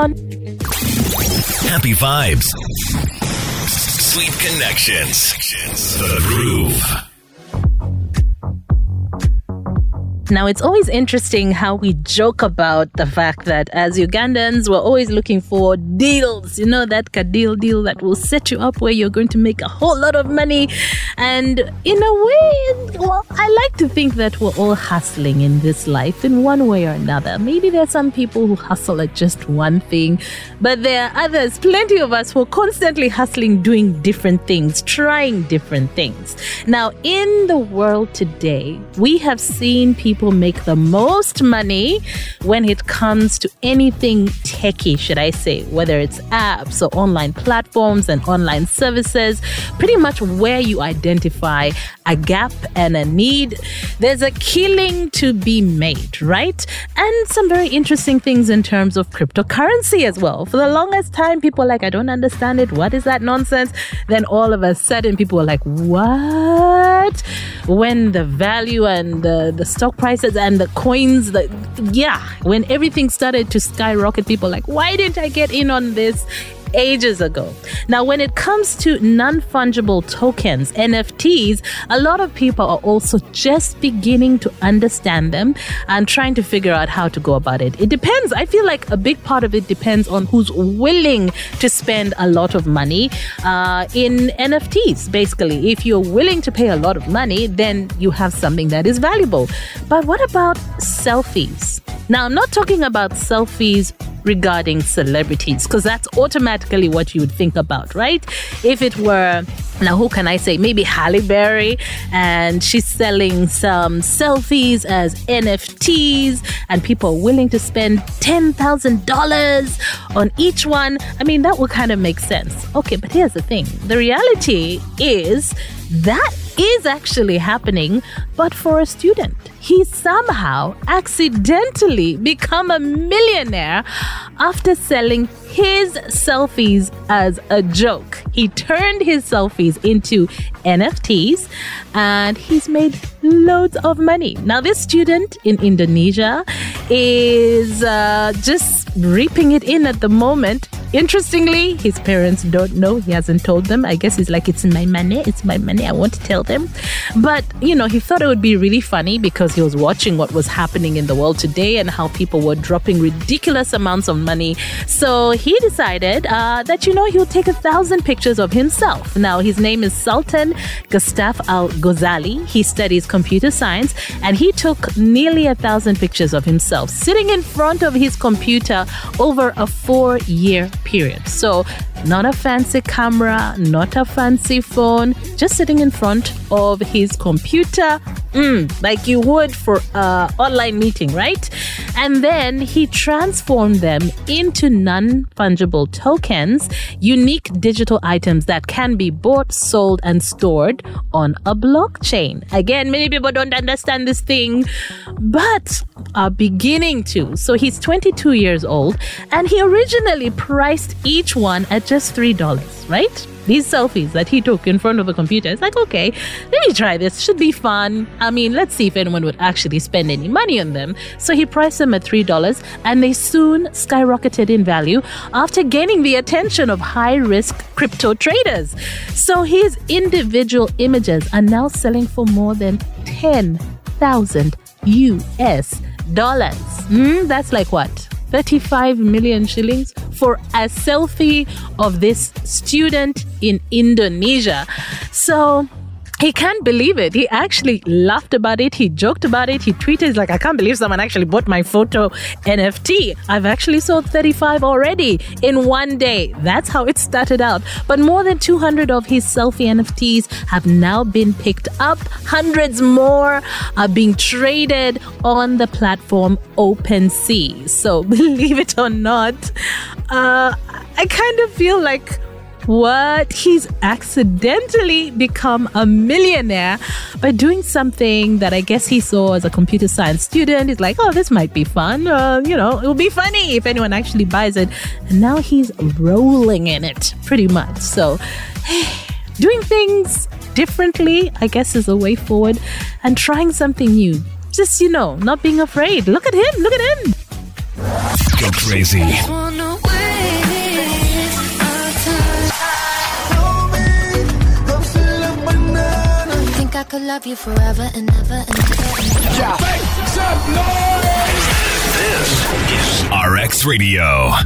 Happy vibes. Sweet connections. The groove. Now, it's always interesting how we joke about the fact that as Ugandans, we're always looking for deals, you know, that deal deal that will set you up where you're going to make a whole lot of money. And in a way, well, I like to think that we're all hustling in this life in one way or another. Maybe there are some people who hustle at just one thing, but there are others, plenty of us who are constantly hustling, doing different things, trying different things. Now, in the world today, we have seen people people make the most money when it comes to anything techie, should I say, whether it's apps or online platforms and online services, pretty much where you identify a gap and a need. There's a killing to be made, right? And some very interesting things in terms of cryptocurrency as well. For the longest time, people like, I don't understand it. What is that nonsense? Then all of a sudden, people are like, what? When the value and the, the stock price prices and the coins the yeah when everything started to skyrocket people like why didn't i get in on this ages ago. Now, when it comes to non fungible tokens, NFTs, a lot of people are also just beginning to understand them and trying to figure out how to go about it. It depends. I feel like a big part of it depends on who's willing to spend a lot of money uh, in NFTs. Basically, if you're willing to pay a lot of money, then you have something that is valuable. But what about selfies? Now, I'm not talking about selfies regarding celebrities because that's automatically what you would think about, right? If it were now, who can I say? Maybe Halle Berry, and she's selling some selfies as NFTs, and people are willing to spend $10,000 on each one. I mean, that would kind of make sense. Okay, but here's the thing the reality is that is actually happening, but for a student. He somehow accidentally become a millionaire after selling his selfies as a joke. He turned his selfies into NFTs and he's made loads of money. Now, this student in Indonesia is uh, just reaping it in at the moment. Interestingly, his parents don't know. He hasn't told them. I guess he's like, it's my money. It's my money. I want to tell them. But, you know, he thought it would be really funny because he was watching what was happening in the world today and how people were dropping ridiculous amounts of money. So he decided uh, that, you know, he'll take a thousand pictures of himself. Now, his name is Sultan Gustaf Al Ghazali. He studies computer science and he took nearly a thousand pictures of himself sitting in front of his computer over a four year period. So, not a fancy camera, not a fancy phone, just sitting in front of his computer, mm, like you would for an online meeting, right? And then he transformed them into non fungible tokens, unique digital items that can be bought, sold, and stored on a blockchain. Again, many people don't understand this thing, but are beginning to. So he's 22 years old, and he originally priced each one at just $3, right? These selfies that he took in front of a computer, it's like, okay, let me try this. Should be fun. I mean, let's see if anyone would actually spend any money on them. So he priced them at $3, and they soon skyrocketed in value after gaining the attention of high risk crypto traders. So his individual images are now selling for more than 10,000 US dollars. Mm, that's like what? 35 million shillings for a selfie of this student in Indonesia. So he can't believe it. He actually laughed about it. He joked about it. He tweeted like, I can't believe someone actually bought my photo NFT. I've actually sold 35 already in one day. That's how it started out. But more than 200 of his selfie NFTs have now been picked up. Hundreds more are being traded on the platform OpenSea. So believe it or not, uh, I kind of feel like what? He's accidentally become a millionaire by doing something that I guess he saw as a computer science student. He's like, oh, this might be fun. Uh, you know, it will be funny if anyone actually buys it. And now he's rolling in it pretty much. So, doing things differently, I guess, is a way forward and trying something new. Just, you know, not being afraid. Look at him. Look at him. Go crazy. Could love you forever and ever and ever and ever. This is RX Radio.